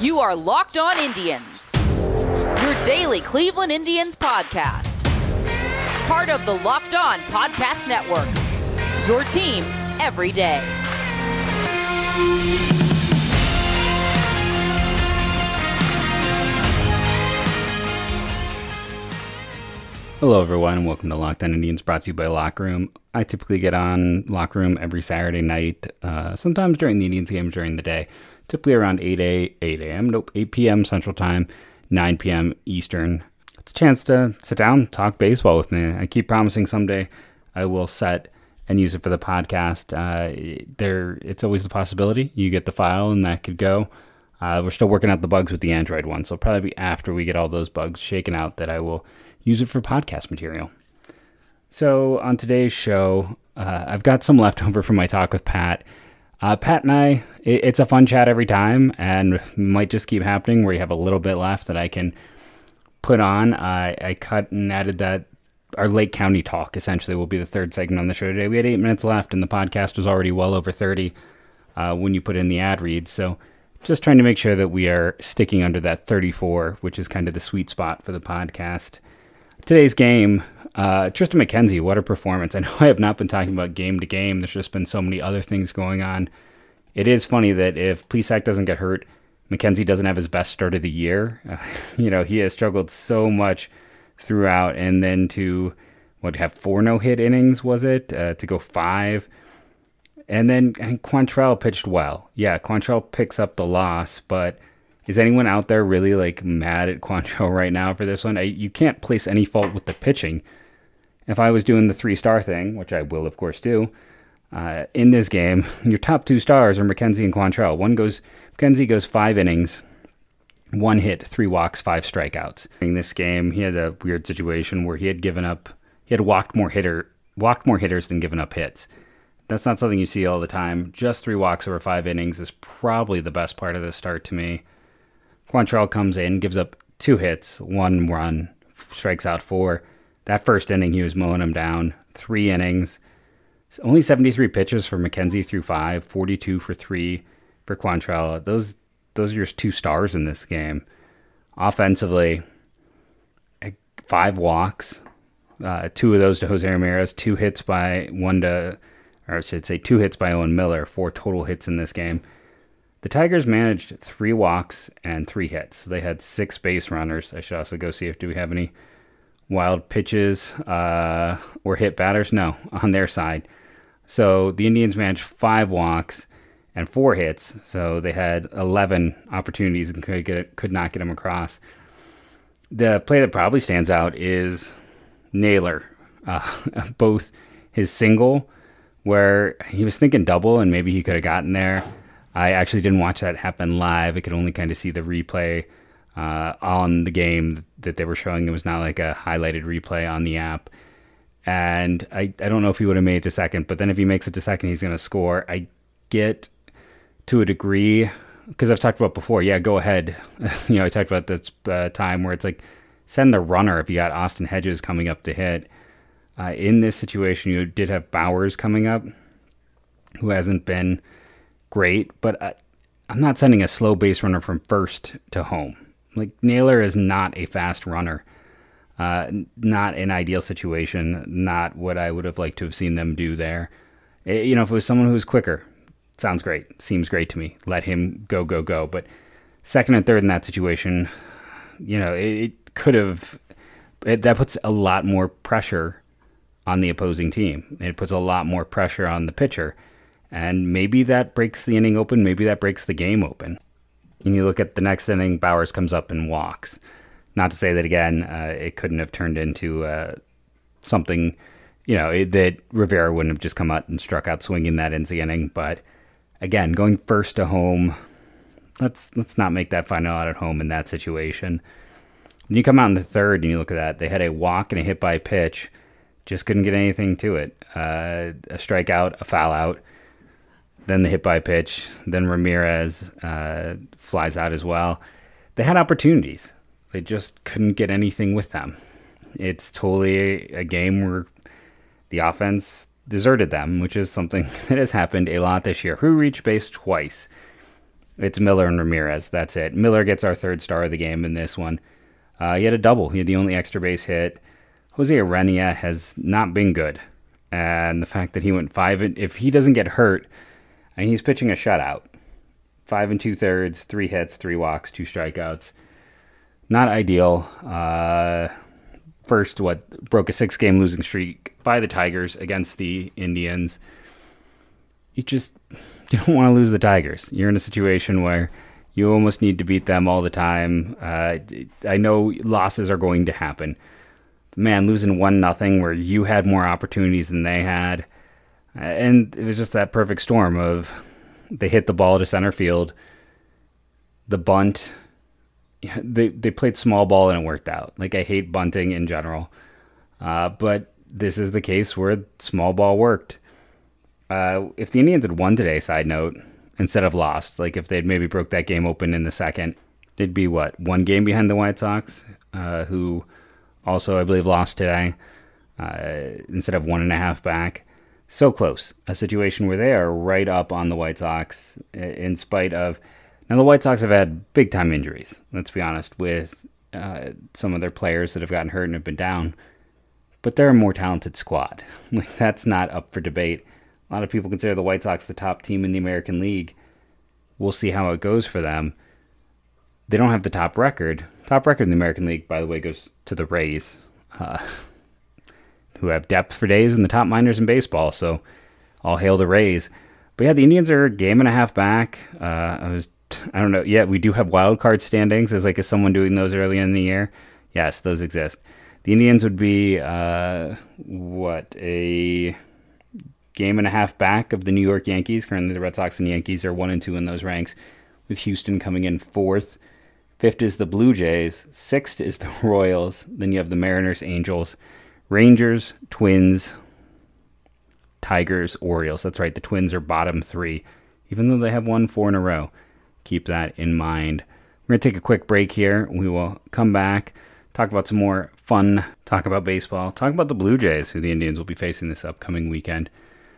You are Locked On Indians, your daily Cleveland Indians podcast. Part of the Locked On Podcast Network, your team every day. Hello, everyone, and welcome to Locked On Indians, brought to you by Locker Room. I typically get on Locker Room every Saturday night, uh, sometimes during the Indians games during the day, typically around 8 a 8 a.m. Nope, 8 p.m. Central Time, 9 p.m. Eastern. It's a chance to sit down, talk baseball with me. I keep promising someday I will set and use it for the podcast. Uh, there, it's always the possibility you get the file and that could go. Uh, we're still working out the bugs with the Android one, so probably be after we get all those bugs shaken out that I will use it for podcast material. So, on today's show, uh, I've got some leftover from my talk with Pat. Uh, Pat and I, it, it's a fun chat every time, and might just keep happening where you have a little bit left that I can put on. I, I cut and added that our Lake County talk essentially will be the third segment on the show today. We had eight minutes left, and the podcast was already well over 30 uh, when you put in the ad reads. So, just trying to make sure that we are sticking under that 34, which is kind of the sweet spot for the podcast. Today's game, uh, Triston McKenzie, what a performance. I know I have not been talking about game to game. There's just been so many other things going on. It is funny that if Plesac doesn't get hurt, McKenzie doesn't have his best start of the year. Uh, you know, he has struggled so much throughout. And then to, what, have four no hit innings, was it? Uh, to go five. And then and Quantrill pitched well. Yeah, Quantrill picks up the loss, but is anyone out there really like mad at Quantrill right now for this one? I, you can't place any fault with the pitching. If I was doing the three star thing, which I will of course do, uh, in this game, your top two stars are McKenzie and Quantrill. One goes McKenzie goes five innings, one hit, three walks, five strikeouts. In this game, he had a weird situation where he had given up, he had walked more hitter, walked more hitters than given up hits. That's not something you see all the time. Just three walks over five innings is probably the best part of this start to me. Quantrill comes in, gives up two hits, one run, strikes out four. That first inning, he was mowing them down. Three innings. Only 73 pitches for McKenzie through five, 42 for three for Quantrill. Those, those are just two stars in this game. Offensively, eh, five walks, uh, two of those to Jose Ramirez, two hits by one to, or I should say two hits by Owen Miller, four total hits in this game. The Tigers managed three walks and three hits. They had six base runners. I should also go see if do we have any wild pitches uh, or hit batters. No, on their side. So the Indians managed five walks and four hits. So they had 11 opportunities and could get could not get them across. The play that probably stands out is Naylor. Uh, both his single, where he was thinking double and maybe he could have gotten there I actually didn't watch that happen live. I could only kind of see the replay uh, on the game that they were showing. It was not like a highlighted replay on the app. And I, I don't know if he would have made it to second, but then if he makes it to second, he's going to score. I get to a degree, because I've talked about before, yeah, go ahead. you know, I talked about this uh, time where it's like send the runner if you got Austin Hedges coming up to hit. Uh, in this situation, you did have Bowers coming up, who hasn't been great, but I, I'm not sending a slow base runner from first to home. Like Naylor is not a fast runner. Uh, not an ideal situation. Not what I would have liked to have seen them do there. It, eh, you know, if it was someone who was quicker, sounds great. Seems great to me. Let him go, go, go. But second and third in that situation, you know, it, it could have. It, that puts a lot more pressure on the opposing team. It puts a lot more pressure on the pitcher. And maybe that breaks the inning open, maybe that breaks the game open. And you look at the next inning, Bowers comes up and walks. Not to say that again, uh, it couldn't have turned into uh, something, you know, it, that Rivera wouldn't have just come out and struck out swinging that into the inning. But again, going first to home, let's let's not make that final out at home in that situation. When you come out in the third and you look at that, they had a walk and a hit by pitch, just couldn't get anything to it. Uh, a strikeout, a foul out then the hit by pitch, then Ramirez uh, flies out as well. They had opportunities, they just couldn't get anything with them. It's totally a game where the offense deserted them, which is something that has happened a lot this year. Who reached base twice It's Miller and Ramirez. That's it. Miller gets our third star of the game in this one. Uh, he had a double. He had the only extra base hit. Jose Urena has not been good. And the fact that he went five, if he doesn't get hurt, and he's pitching a shutout, five and two thirds, three hits, three walks, two strikeouts. Not ideal. Uh, first, what broke a six game losing streak by the Tigers against the Indians. You just you don't want to lose the Tigers. You're in a situation where you almost need to beat them all the time. Uh, I know losses are going to happen. Man, losing one nothing where you had more opportunities than they had, and it was just that perfect storm of they hit the ball to center field, the bunt. They they played small ball and it worked out. Like I hate bunting in general, uh, but this is the case where small ball worked. Uh, if the Indians had won today, side note, instead of lost, like if they'd maybe broke that game open in the second, they'd be what one game behind the White Sox, uh, who also I believe lost today, uh, instead of one and a half back. So close, a situation where they are right up on the White Sox, in spite of. Now the White Sox have had big time injuries. Let's be honest with uh, some of their players that have gotten hurt and have been down, but they're a more talented squad. That's not up for debate a lot of people consider the White Sox the top team in the American League. We'll see how it goes for them. They don't have the top record. Top record in the American League, by the way, goes to the Rays, uh, who have depth for days and the top minors in baseball. So, all hail the Rays. But yeah, the Indians are a game and a half back. Uh, I was, I don't know. Yeah, we do have wild card standings. As like, is someone doing those early in the year? Yes, those exist. The Indians would be uh, what a game and a half back of the New York Yankees. Currently, the Red Sox and Yankees are one and two in those ranks, with Houston coming in fourth. Fifth is the Blue Jays. Sixth is the Royals. Then you have the Mariners, Angels, Rangers, Twins, Tigers, Orioles. That's right, the Twins are bottom three, even though they have won four in a row. Keep that in mind. We're going to take a quick break here. We will come back, talk about some more fun, talk about baseball, talk about the Blue Jays, who the Indians will be facing this upcoming weekend.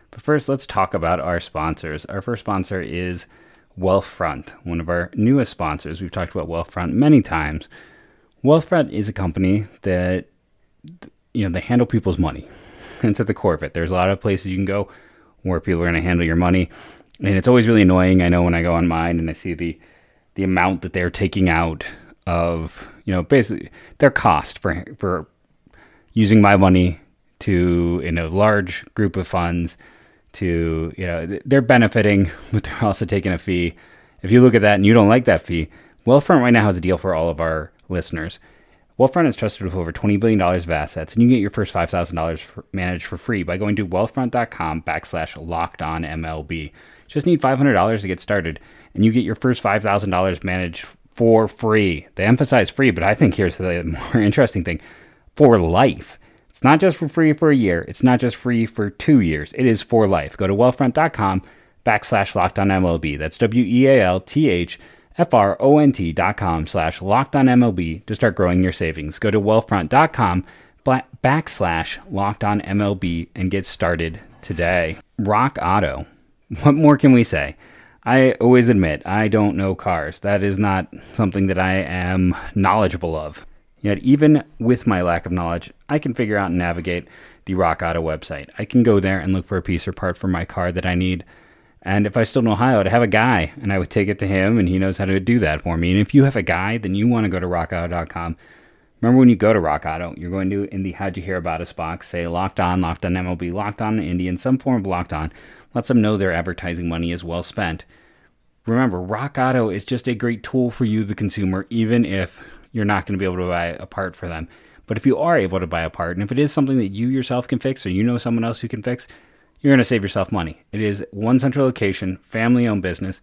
But first, let's talk about our sponsors. Our first sponsor is Wealthfront, one of our newest sponsors. We've talked about Wealthfront many times. Wealthfront is a company that you know they handle people's money. It's at the core of it. There's a lot of places you can go where people are going to handle your money, and it's always really annoying. I know when I go on mine and I see the the amount that they're taking out of you know basically their cost for for using my money to in a large group of funds to you know they're benefiting, but they're also taking a fee. If you look at that and you don't like that fee, Wealthfront right now has a deal for all of our listeners. Wealthfront is trusted with over $20 billion of assets, and you can get your first $5,000 managed for free by going to wealthfront.com backslash locked on MLB. Just need $500 to get started, and you get your first $5,000 managed for free. They emphasize free, but I think here's the more interesting thing for life. It's not just for free for a year. It's not just free for two years. It is for life. Go to wealthfront.com backslash locked on MLB. That's W E A L T H F R O N T dot com slash locked on MLB to start growing your savings. Go to wealthfront.com backslash locked on MLB and get started today. Rock Auto. What more can we say? I always admit I don't know cars. That is not something that I am knowledgeable of. Yet, even with my lack of knowledge, I can figure out and navigate the Rock Auto website. I can go there and look for a piece or part for my car that I need. And if I still know how, I'd have a guy and I would take it to him and he knows how to do that for me. And if you have a guy, then you want to go to rockauto.com. Remember when you go to Rock Auto, you're going to, in the How'd You Hear About Us box, say locked on, locked on MLB, locked on Indian, some form of locked on. Lets them know their advertising money is well spent. Remember, Rock Auto is just a great tool for you, the consumer, even if you're not going to be able to buy a part for them. But if you are able to buy a part, and if it is something that you yourself can fix or you know someone else who can fix, you're going to save yourself money. It is one central location, family owned business,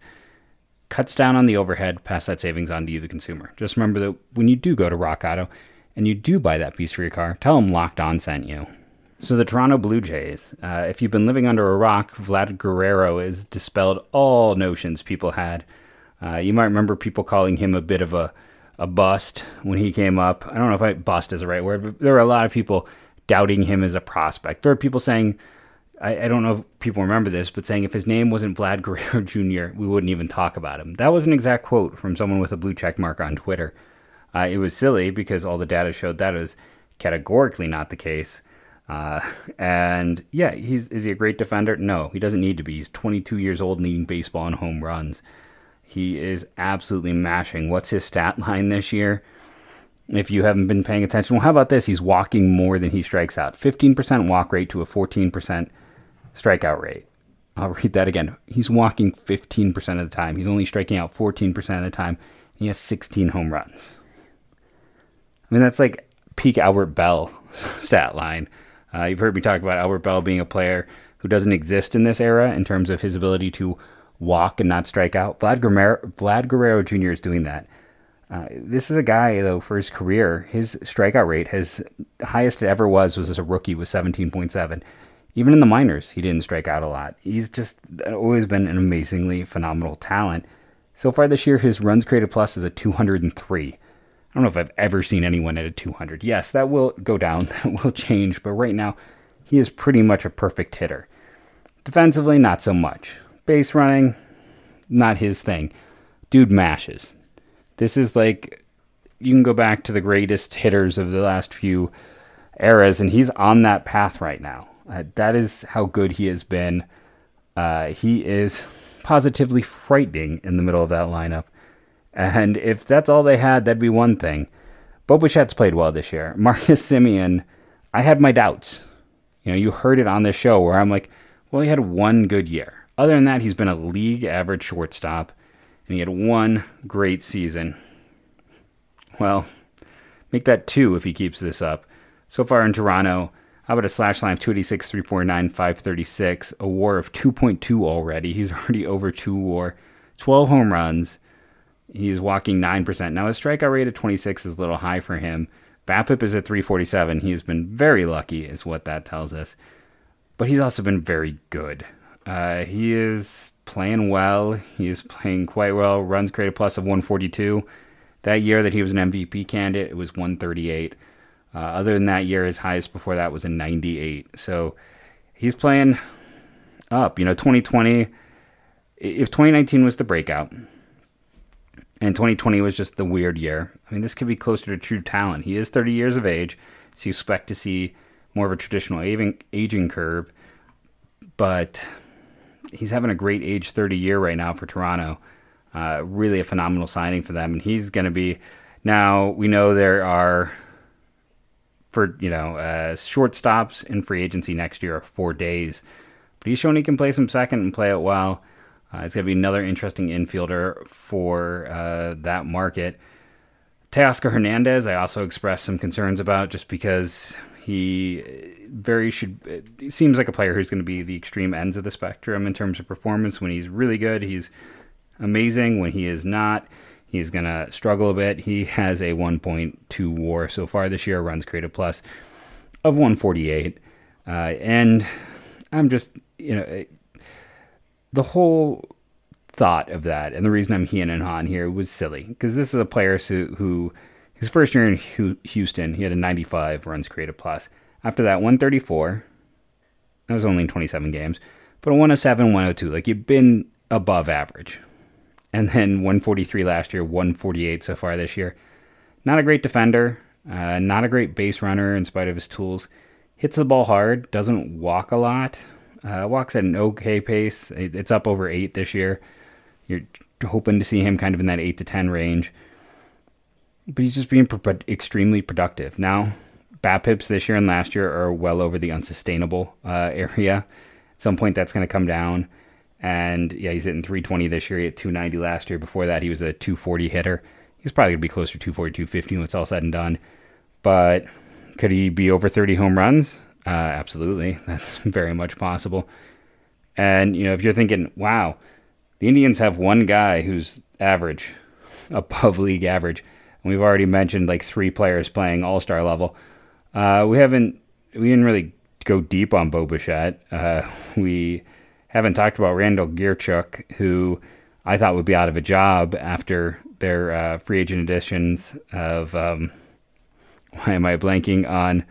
cuts down on the overhead, pass that savings on to you, the consumer. Just remember that when you do go to Rock Auto and you do buy that piece for your car, tell them Locked On sent you. So the Toronto Blue Jays, uh, if you've been living under a rock, Vlad Guerrero has dispelled all notions people had. Uh, you might remember people calling him a bit of a a bust when he came up. I don't know if I bust is the right word, but there were a lot of people doubting him as a prospect. There are people saying I, I, don't know if people remember this, but saying if his name wasn't Vlad Guerrero Jr., we wouldn't even talk about him. That was an exact quote from someone with a blue check mark on Twitter. Uh, it was silly because all the data showed that is categorically not the case. Uh, and yeah, he's is he a great defender? No, he doesn't need to be. He's 22 years old, leading baseball in home runs. He is absolutely mashing. What's his stat line this year? If you haven't been paying attention, well, how about this? He's walking more than he strikes out. 15% walk rate to a 14% strikeout rate. I'll read that again. He's walking 15% of the time. He's only striking out 14% of the time. He has 16 home runs. I mean, that's like peak Albert Belle stat line. Uh, you've heard me talk about Albert Belle being a player who doesn't exist in this era in terms of his ability to walk and not strike out. Vlad Guerrero, Vlad Guerrero Jr. is doing that. Uh, this is a guy though for his career. His strikeout rate, his highest it ever was, was as a rookie was 17.7. Even in the minors, he didn't strike out a lot. He's just always been an amazingly phenomenal talent. So far this year, his runs created plus is a 203. I don't know if I've ever seen anyone at a 200. Yes, that will go down, that will change, but right now, he is pretty much a perfect hitter. Defensively, not so much. Base running, not his thing. Dude mashes. This is like you can go back to the greatest hitters of the last few eras, and he's on that path right now. Uh, that is how good he has been. Uh, he is positively frightening in the middle of that lineup. And if that's all they had, that'd be one thing. Bo Bichette's played well this year. Marcus Semien, I had my doubts. You know, you heard it on this show where I'm like, well, he had one good year. Other than that, he's been a league average shortstop, and he had one great season. Well, make that two if he keeps this up. So far in Toronto, how about a slash line of 286, 349, 536, a war of 2.2 already. He's already over two war, 12 home runs. He's walking 9%. Now, his strikeout rate of 26 is a little high for him. BABIP is at 347. He has been very lucky, is what that tells us. But he's also been very good. Uh, he is playing well. He is playing quite well. Runs created plus of 142. That year that he was an MVP candidate, it was 138. Uh, other than that year, his highest before that was in 98. So he's playing up. You know, 2020, if 2019 was the breakout and 2020 was just the weird year, I mean, this could be closer to true talent. He is 30 years of age, so you expect to see more of a traditional aging, aging curve, but he's having a great age 30 year right now for Toronto. Uh, really a phenomenal signing for them, and he's going to be. Now we know there are for you know uh, shortstops in free agency next year four days. But he's shown he can play some second and play it well. Uh, he's going to be another interesting infielder for uh, that market. Teoscar Hernandez, I also expressed some concerns about just because he very should seems like a player who's going to be the extreme ends of the spectrum in terms of performance. When he's really good, he's amazing. When he is not, He's going to struggle a bit. He has a 1.2 war so far this year, runs created plus of 148. Uh, and I'm just, you know, the whole thought of that and the reason I'm he and han here was silly because this is a player who, who his first year in Houston, he had a 95 runs created plus. After that, 134. That was only in 27 games, but a 107, 102. Like you've been above average and then 143 last year, 148 so far this year. Not a great defender, uh, not a great base runner in spite of his tools. Hits the ball hard, doesn't walk a lot. Uh, walks at an okay pace. It's up over eight this year. You're hoping to see him kind of in that eight to ten range. But he's just being pro- extremely productive. Now, BABIPs this year and last year are well over the unsustainable uh, area. At some point, that's going to come down. And yeah, he's hitting 320 this year. He hit 290 last year. Before that, he was a 240 hitter. He's probably going to be closer to 240, 250 when it's all said and done. But could he be over 30 home runs? Uh, absolutely. That's very much possible. And, you know, if you're thinking, wow, the Indians have one guy who's average, above league average, and we've already mentioned like three players playing all star level. Uh, we haven't, we didn't really go deep on Bo Bichette. Uh, we haven't talked about Randall Grichuk, who I thought would be out of a job after their uh, free agent additions of. Um, why am I blanking on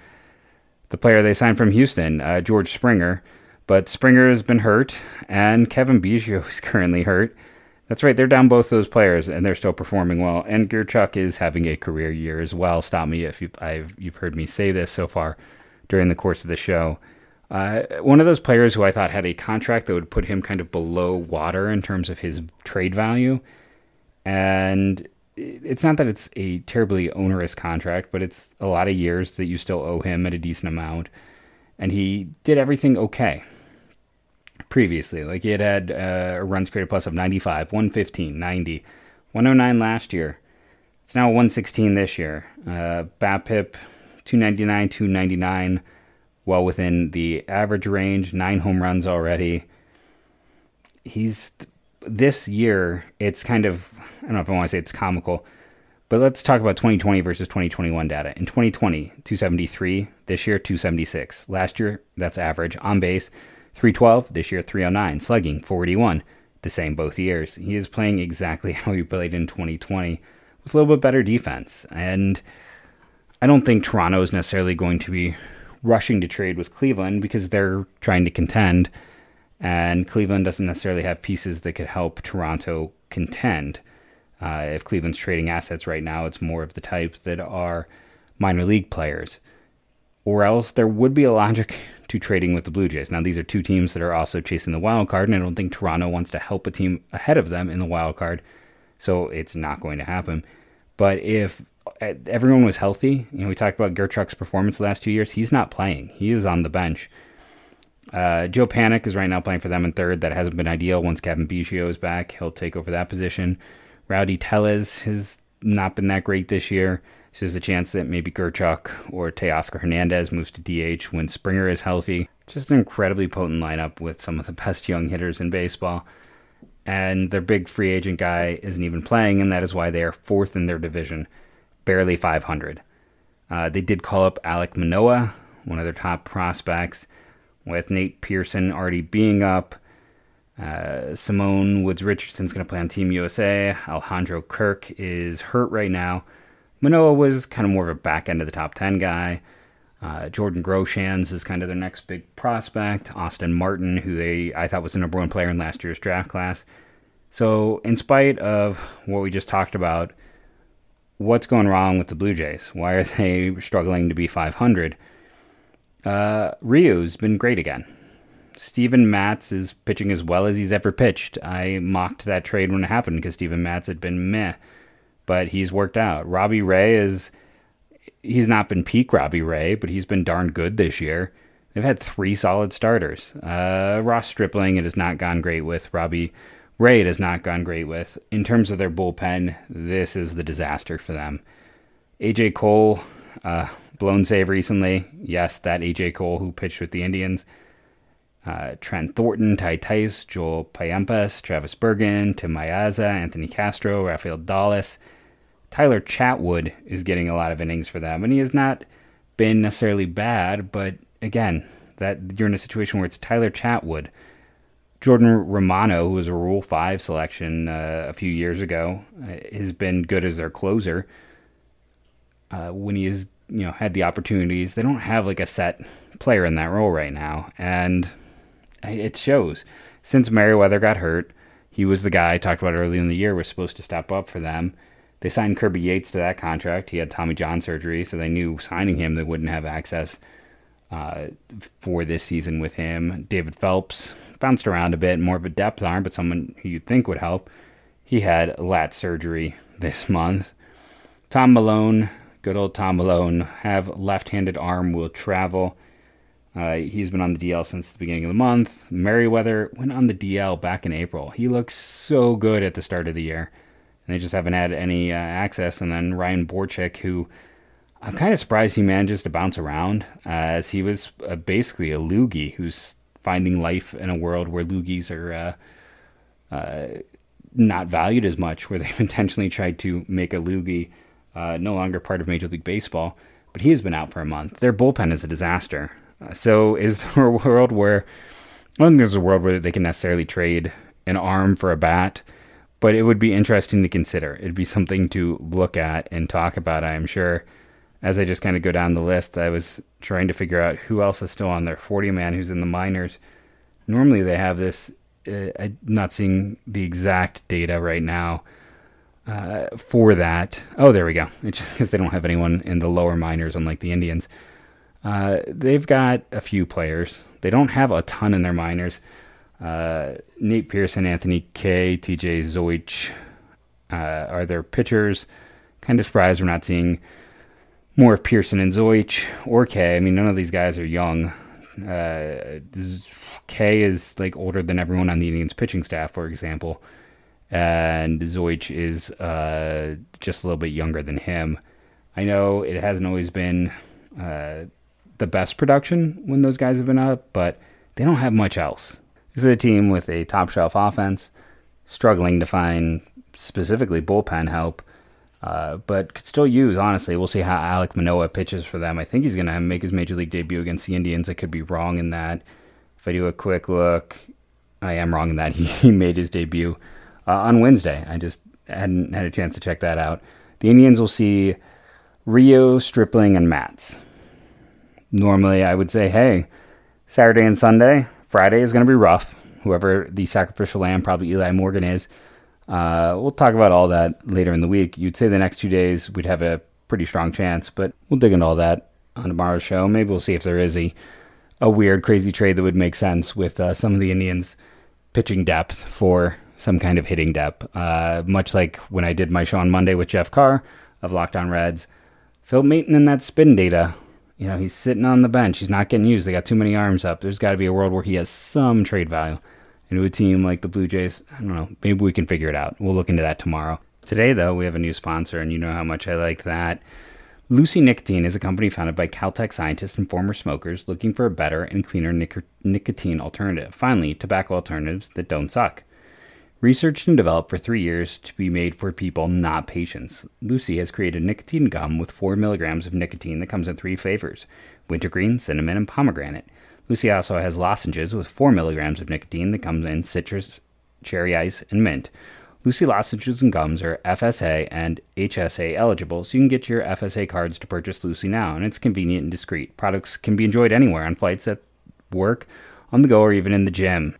the player they signed from Houston, uh, George Springer? But Springer has been hurt, and Cavan Biggio is currently hurt. That's right, they're down both those players, and they're still performing well. And Grichuk is having a career year as well. Stop me if you've, I've, you've heard me say this so far during the course of the show. Uh, one of those players who I thought had a contract that would put him kind of below water in terms of his trade value. And it's not that it's a terribly onerous contract, but it's a lot of years that you still owe him at a decent amount. And he did everything okay previously. Like he had had uh, a runs created plus of 95, 115, 90, 109 last year. It's now 116 this year. Uh, BABIP 299, 299, well within the average range. Nine home runs already. He's this year. It's kind of I don't know if I want to say it's comical, but let's talk about 2020 versus 2021 data. In 2020, 273. This year, 276. Last year, that's average on base 312, this year 309, slugging 481, the same both years. He is playing exactly how he played in 2020 with a little bit better defense. And I don't think Toronto is necessarily going to be rushing to trade with Cleveland because they're trying to contend. And Cleveland doesn't necessarily have pieces that could help Toronto contend. Uh, if Cleveland's trading assets right now, it's more of the type that are minor league players. Or else there would be a logic to trading with the Blue Jays. Now, these are two teams that are also chasing the wild card, and I don't think Toronto wants to help a team ahead of them in the wild card, so it's not going to happen. But if everyone was healthy, you know, we talked about Grichuk's performance the last two years. He's not playing; he is on the bench. Uh, Joe Panik is right now playing for them in third. That hasn't been ideal. Once Cavan Biggio is back, he'll take over that position. Rowdy Tellez has not been that great this year. So there's a chance that maybe Grichuk or Teoscar Hernandez moves to DH when Springer is healthy. Just an incredibly potent lineup with some of the best young hitters in baseball. And their big free agent guy isn't even playing, and that is why they are fourth in their division, barely 500. Uh, they did call up Alek Manoah, one of their top prospects, with Nate Pearson already being up. Uh, Simeon Woods Richardson's going to play on Team USA. Alejandro Kirk is hurt right now. Manoah was kind of more of a back end of the top 10 guy. Uh, Jordan Groshans is kind of their next big prospect. Austin Martin, who they I thought was the number one player in last year's draft class. So, in spite of what we just talked about, what's going wrong with the Blue Jays? Why are they struggling to be 500? Uh, Ryu's been great again. Steven Matz is pitching as well as he's ever pitched. I mocked that trade when it happened because Steven Matz had been meh but he's worked out. Robbie Ray is he's not been peak Robbie Ray, but he's been darn good this year. They've had three solid starters. Uh, Ross Stripling, it has not gone great with. Robbie Ray, it has not gone great with. In terms of their bullpen, this is the disaster for them. AJ Cole, uh, blown save recently. Yes, that AJ Cole who pitched with the Indians. Uh, Trent Thornton, Ty Tice, Joel Payamps, Travis Bergen, Tim Mayza, Anthony Castro, Rafael Dolis. Tyler Chatwood is getting a lot of innings for them, and he has not been necessarily bad, but again, that you're in a situation where it's Tyler Chatwood. Jordan Romano, who was a Rule 5 selection uh, a few years ago, uh, has been good as their closer. Uh, when he has, you know, had the opportunities, they don't have like a set player in that role right now, and it shows. Since Merryweather got hurt, he was the guy I talked about early in the year was supposed to step up for them. They signed Kirby Yates to that contract. He had Tommy John surgery, so they knew signing him they wouldn't have access uh, for this season with him. David Phelps bounced around a bit, more of a depth arm, but someone who you'd think would help. He had lat surgery this month. Tom Milone, good old Tom Milone, have left-handed arm will travel. Uh, he's been on the DL since the beginning of the month. Merryweather went on the DL back in April. He looks so good at the start of the year and they just haven't had any uh, access. And then Ryan Borucki, who I'm kind of surprised he manages to bounce around, uh, as he was uh, basically a loogie who's finding life in a world where loogies are uh, uh, not valued as much, where they've intentionally tried to make a loogie uh, no longer part of Major League Baseball. But he has been out for a month. Their bullpen is a disaster. so is there a world where I don't think there's a world where they can necessarily trade an arm for a bat but it would be interesting to consider. It'd be something to look at and talk about, I am sure. As I just kind of go down the list, I was trying to figure out who else is still on there. 40 man who's in the minors. normally they have this. Uh, I'm not seeing the exact data right now uh, for that. Oh, there we go. It's just because they don't have anyone in the lower minors, unlike the Indians. Uh, they've got a few players. They don't have a ton in their minors. Uh, Nate Pearson, Anthony Kay, TJ Zeuch uh, are their pitchers. Kind of surprised we're not seeing more of Pearson and Zeuch or Kay. I mean, none of these guys are young. Uh, Kay is like older than everyone on the Indians pitching staff, for example, and Zeuch is uh, just a little bit younger than him. I know it hasn't always been uh, the best production when those guys have been up, but they don't have much else. This is a team with a top shelf offense, struggling to find specifically bullpen help, uh, but could still use, honestly. We'll see how Alek Manoah pitches for them. I think he's going to make his major league debut against the Indians. I could be wrong in that. If I do a quick look, I am wrong in that. He, he made his debut uh, on Wednesday. I just hadn't had a chance to check that out. The Indians will see Ryu, Stripling, and Matz. Normally, I would say, hey, Saturday and Sunday, Friday is going to be rough. Whoever the sacrificial lamb, probably Eli Morgan, is. Uh, we'll talk about all that later in the week. You'd say the next two days we'd have a pretty strong chance, but we'll dig into all that on tomorrow's show. Maybe we'll see if there is a, a weird, crazy trade that would make sense with uh, some of the Indians' pitching depth for some kind of hitting depth. Uh, much like when I did my show on Monday with Jeff Carr of Locked On Reds, Phil Maton and that spin data you know, he's sitting on the bench. He's not getting used. They got too many arms up. There's got to be a world where he has some trade value. Into a team like the Blue Jays, I don't know. Maybe we can figure it out. We'll look into that tomorrow. Today, though, we have a new sponsor, and you know how much I like that. Lucy Nicotine is a company founded by Caltech scientists and former smokers looking for a better and cleaner nic- nicotine alternative. Finally, tobacco alternatives that don't suck. Researched and developed for three years to be made for people, not patients, Lucy has created nicotine gum with 4 milligrams of nicotine that comes in three flavors wintergreen, cinnamon, and pomegranate. Lucy also has lozenges with 4 milligrams of nicotine that comes in citrus, cherry ice, and mint. Lucy lozenges and gums are FSA and HSA eligible, so you can get your FSA cards to purchase Lucy now, and it's convenient and discreet. Products can be enjoyed anywhere on flights, at work, on the go, or even in the gym.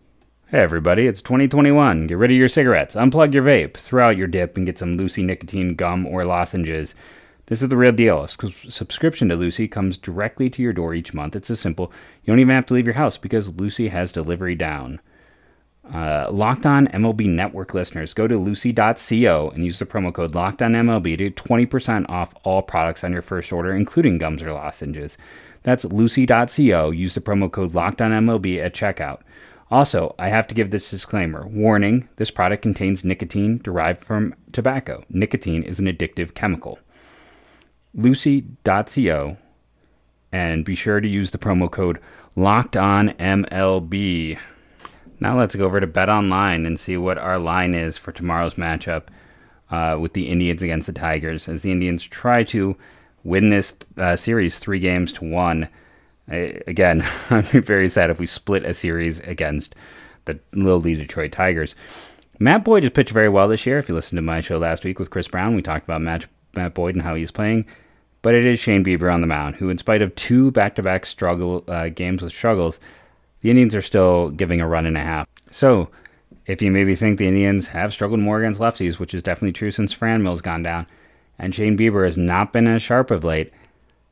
Hey everybody, it's 2021. Get rid of your cigarettes, unplug your vape, throw out your dip, and get some Lucy nicotine gum or lozenges. This is the real deal. A subscription to Lucy comes directly to your door each month. It's so simple. You don't even have to leave your house because Lucy has delivery down. Uh, Locked On MLB Network listeners, go to lucy.co and use the promo code Locked On MLB to get 20% off all products on your first order, including gums or lozenges. That's lucy.co. Use the promo code Locked On MLB at checkout. Also, I have to give this disclaimer warning this product contains nicotine derived from tobacco. Nicotine is an addictive chemical. Lucy.co and be sure to use the promo code locked on MLB. Now let's go over to Bet Online and see what our line is for tomorrow's matchup uh, with the Indians against the Tigers as the Indians try to win this uh, series three games to one. I, again, I'd be very sad if we split a series against the lowly Detroit Tigers. Matt Boyd has pitched very well this year. If you listened to my show last week with Chris Brown, we talked about Matt, Matt Boyd and how he's playing. But it is Shane Bieber on the mound, who, in spite of two back-to-back struggle uh, games with struggles, the Indians are still giving a run and a half. So, if you maybe think the Indians have struggled more against lefties, which is definitely true since Franmil's gone down, and Shane Bieber has not been as sharp of late,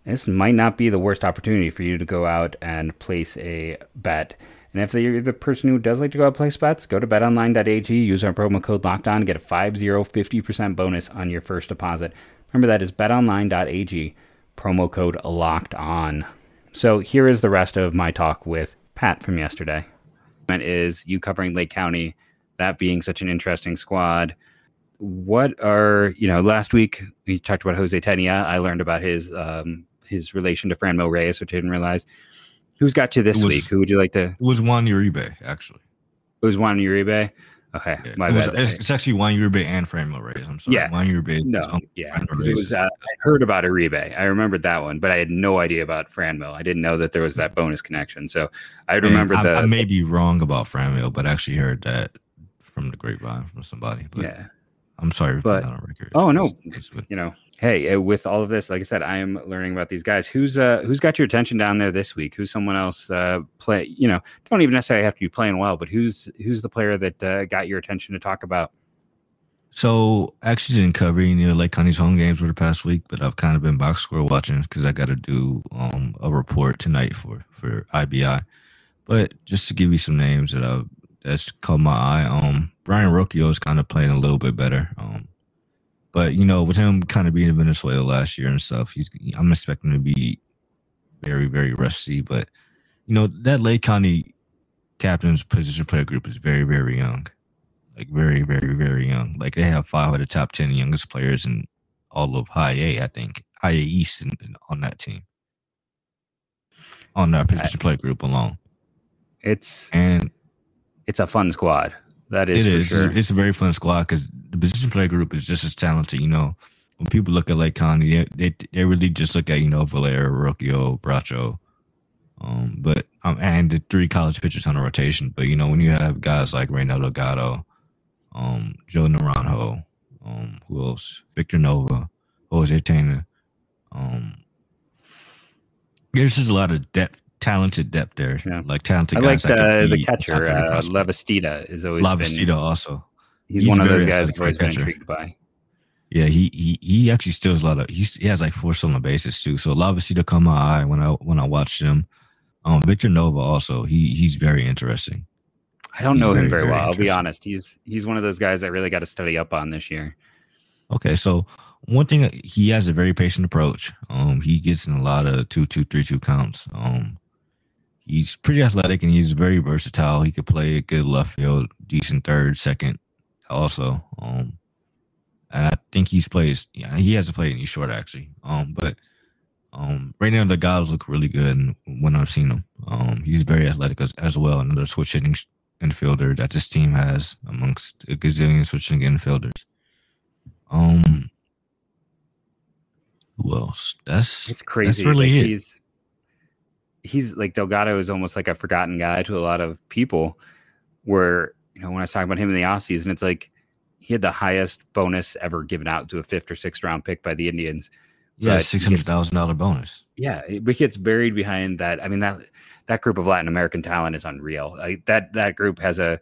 this might not be the worst opportunity for you to go out and place a bet. And if you're the person who does like to go out and place bets, go to betonline.ag, use our promo code LOCKEDON, get a 50 50% bonus on your first deposit. Remember that is betonline.ag, promo code LOCKED ON. So here is the rest of my talk with Pat from yesterday. Is you covering Lake County, that being such an interesting squad what are you know last week we talked about jose tena i learned about his um, his relation to Franmil Reyes, which I didn't realize. Who's got you this was, week? Who would you like to? It was Juan Uribe, actually. It was Juan Uribe. Okay, yeah, my it was, bad. It's, it's, actually Juan Uribe and Franmil Reyes. I'm sorry, yeah. Juan Uribe. No, yeah, was, uh, I heard about Uribe. I remembered that one, but I had no idea about Franmil. I didn't know that there was that bonus connection. So I remember the. I may be wrong about Franmil, but I actually heard that from the grapevine from somebody. But yeah, I'm sorry, but on record. Oh no, you know, hey, uh, with all of this, like I said, I am learning about these guys. Who's uh who's got your attention down there this week? Who's someone else uh play? You know, don't even necessarily have to be playing well, but who's who's the player that uh, got your attention to talk about? So actually didn't cover any of Lake County's home games for the past week, but I've kind of been box score watching because I got to do um, a report tonight for for IBI. But just to give you some names that I that's caught my eye, um, Brayan Rocchio is kind of playing a little bit better. Um, but you know, with him kind of being in Venezuela last year and stuff, he's I'm expecting to be very very rusty. But you know that Lake County captain's position player group is very very young like very, very, very young. Like they have five of the top ten youngest players in all of High A, I think, High A East in, in, on that team, on that position play group alone. It's and it's a fun squad. That is, it is. Sure. It's, it's, a very fun squad because the position play group is just as talented. You know, when people look at Lake County, they, they, they really just look at you know Valera, Rocchio, Bracho, um, but um, and the three college pitchers on the rotation. But you know, when you have guys like Reynaldo Gatto, um, Joe Naranjo, um, who else? Victor Nova, Jose Tena. Um, there's just a lot of depth, talented depth there. Yeah. Like talented I guys. like the, the catcher, uh, Lavastida is always Lavastida been, also. He's, he's one of those guys I've always been intrigued by. Yeah, he he he actually steals a lot of. He's, he has like four stolen bases too. So Lavastida caught my eye when I when I watched him. Um, Victor Nova also. He he's very interesting. I don't he's know very, him very, very well. I'll be honest. He's he's one of those guys I really got to study up on this year. Okay, so one thing he has a very patient approach. Um, he gets in a lot of two, two, three, two counts. Um, he's pretty athletic and he's very versatile. He could play a good left field, decent third, second, also. Um, and I think he's plays. Yeah, he hasn't played any short actually. Um, but um, right now the guys look really good when I've seen him. Um, he's very athletic as, as well. Another switch hitting infielder that this team has amongst a gazillion switching infielders. Um, who else? That's it's crazy. That's really like it. He's he's like Delgado is almost like a forgotten guy to a lot of people. Where you know when I was talking about him in the offseason, it's like he had the highest bonus ever given out to a fifth or sixth round pick by the Indians. Yeah, six hundred thousand dollar bonus. Yeah, but gets buried behind that. I mean that that group of Latin American talent is unreal. Like that that group has a.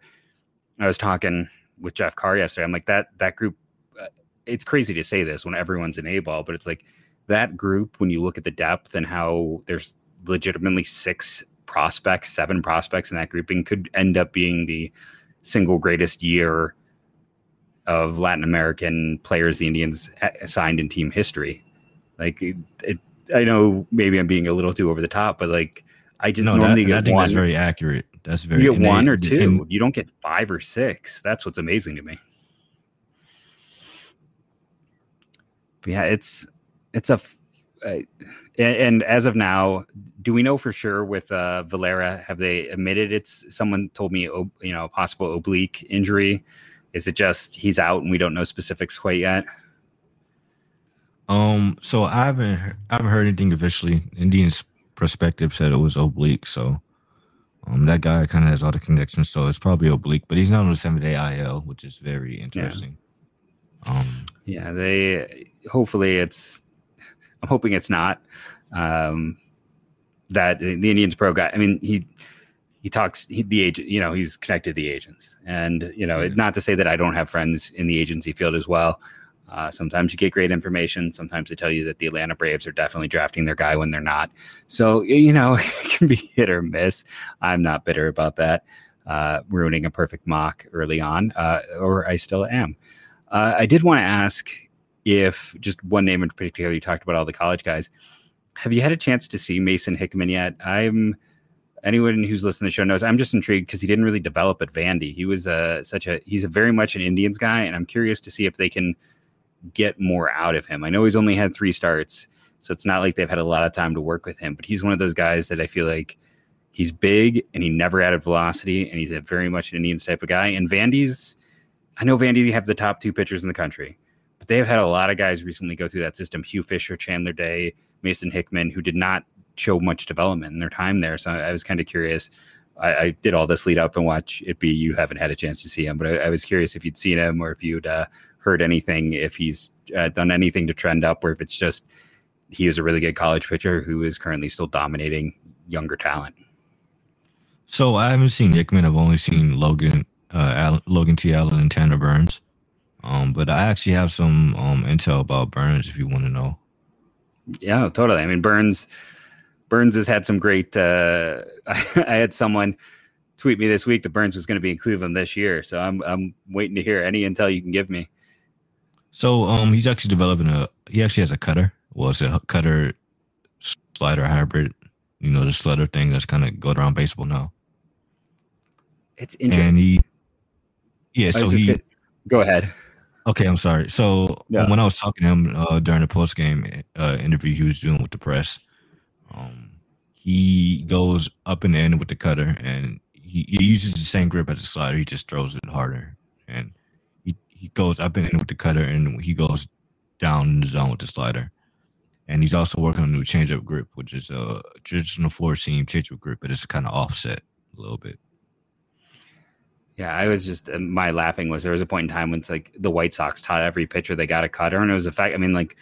I was talking with Jeff Carr yesterday. I'm like that that group. Uh, it's crazy to say this when everyone's in A ball, but it's like that group when you look at the depth and how there's legitimately six prospects, seven prospects in that grouping could end up being the single greatest year of Latin American players the Indians signed in team history. Like it, it, I know maybe I'm being a little too over the top, but like I just no, normally that, get I think one. that's very accurate. That's very. You get one they, or two. And, you don't get five or six. That's what's amazing to me. But yeah, it's it's a, uh, and, and, as of now, do we know for sure with uh, Valera? Have they admitted it's? Someone told me, you know, a possible oblique injury. Is it just he's out and we don't know specifics quite yet? Um, so I haven't I haven't heard anything officially. Indians perspective said it was oblique, so um that guy kind of has all the connections, so it's probably oblique, but he's not on the seven day IL, which is very interesting. Yeah. Um yeah, they hopefully it's I'm hoping it's not. Um that the Indians pro guy, I mean, he he talks he, the agent you know he's connected to the agents and you know yeah. not to say that i don't have friends in the agency field as well uh, sometimes you get great information. Sometimes they tell you that the Atlanta Braves are definitely drafting their guy when they're not. So, you know, it can be hit or miss. I'm not bitter about that, uh, ruining a perfect mock early on, uh, or I still am. Uh, I did want to ask if just one name in particular, you talked about all the college guys. Have you had a chance to see Mason Hickman yet? I'm anyone who's listening to the show knows I'm just intrigued because he didn't really develop at Vandy. He was uh, such a he's a very much an Indians guy, and I'm curious to see if they can get more out of him. I know he's only had three starts, so it's not like they've had a lot of time to work with him, but he's one of those guys that I feel like he's big and he never added velocity and he's a very much an Indians type of guy. And Vandy's, I know Vandy have the top two pitchers in the country, but they have had a lot of guys recently go through that system. Hugh Fisher, Chandler Day, Mason Hickman, who did not show much development in their time there. So I was kind of curious. I, I, did all this lead up and watch it be you haven't had a chance to see him, but I, I was curious if you'd seen him or if you'd uh, heard anything if he's uh, done anything to trend up, or if it's just he is a really good college pitcher who is currently still dominating younger talent. So I haven't seen Hickman. I've only seen Logan, uh, Allen, Logan T. Allen and Tanner Burns. Um, but I actually have some um, intel about Burns if you want to know. Yeah, totally. I mean, Burns Burns has had some great. Uh, I had someone tweet me this week that Burns was going to be in Cleveland this year, so I'm I'm waiting to hear any intel you can give me. So um, he's actually developing a. He actually has a cutter. Well, it's a cutter slider hybrid. You know, the slider thing that's kind of going around baseball now. It's interesting. And he, yeah. So he. Go ahead. Okay, I'm sorry. So yeah. when I was talking to him uh, during the post game uh, interview he was doing with the press, um, he goes up and in with the cutter, and he, he, uses the same grip as the slider. He just throws it harder, and he, he goes up and in with the cutter, and he goes down in the zone with the slider. And he's also working on a new changeup grip, which is a traditional four seam changeup grip, but it's kind of offset a little bit. Yeah, I was just my laughing was there was a point in time when it's like the White Sox taught every pitcher they got a cutter, and it was a fact. I mean, like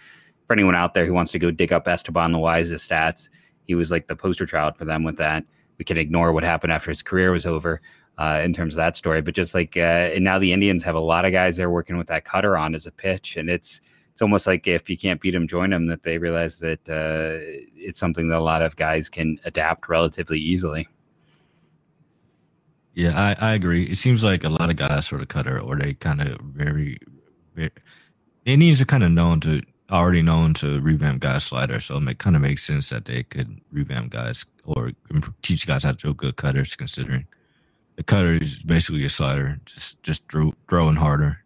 for anyone out there who wants to go dig up Esteban Loaiza's stats, he was like the poster child for them with that. We can ignore what happened after his career was over uh, in terms of that story, but just like uh, and now the Indians have a lot of guys they're working with that cutter on as a pitch, and it's it's almost like if you can't beat them, join them. That they realize that uh, it's something that a lot of guys can adapt relatively easily. Yeah, I, I agree. It seems like a lot of guys sort of cutter, or they kind of very, very. Indians are kind of known to already known to revamp guys slider, so it kind of makes sense that they could revamp guys or teach guys how to throw good cutters. Considering the cutter is basically a slider, just just throw, throwing harder.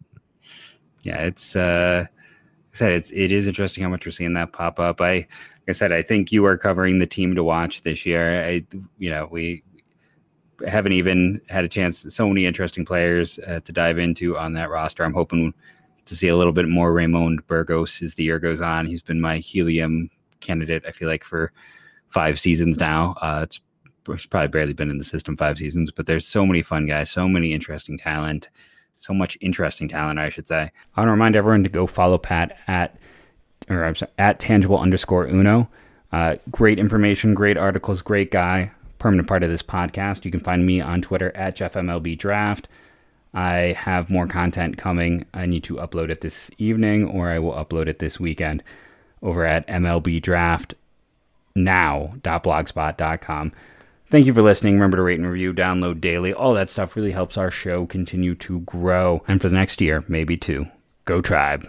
Yeah, it's. uh I said it's it is interesting how much we're seeing that pop up. I like I said, I think you are covering the team to watch this year. I you know we haven't even had a chance. So many interesting players uh, to dive into on that roster. I'm hoping to see a little bit more Raymond Burgos as the year goes on. He's been my helium candidate. I feel like for five seasons now. Uh, it's, it's probably barely been in the system five seasons, but there's so many fun guys, so many interesting talent, so much interesting talent, I should say. I want to remind everyone to go follow Pat at or I'm sorry, at tangible underscore uno. Uh, great information, great articles, great guy permanent part of this podcast. You can find me on Twitter at JeffMLBDraft. I have more content coming. I need to upload it this evening or I will upload it this weekend over at MLBDraftNow.blogspot.com. Thank you for listening. Remember to rate and review, download daily. All that stuff really helps our show continue to grow. And for the next year, maybe two. Go Tribe.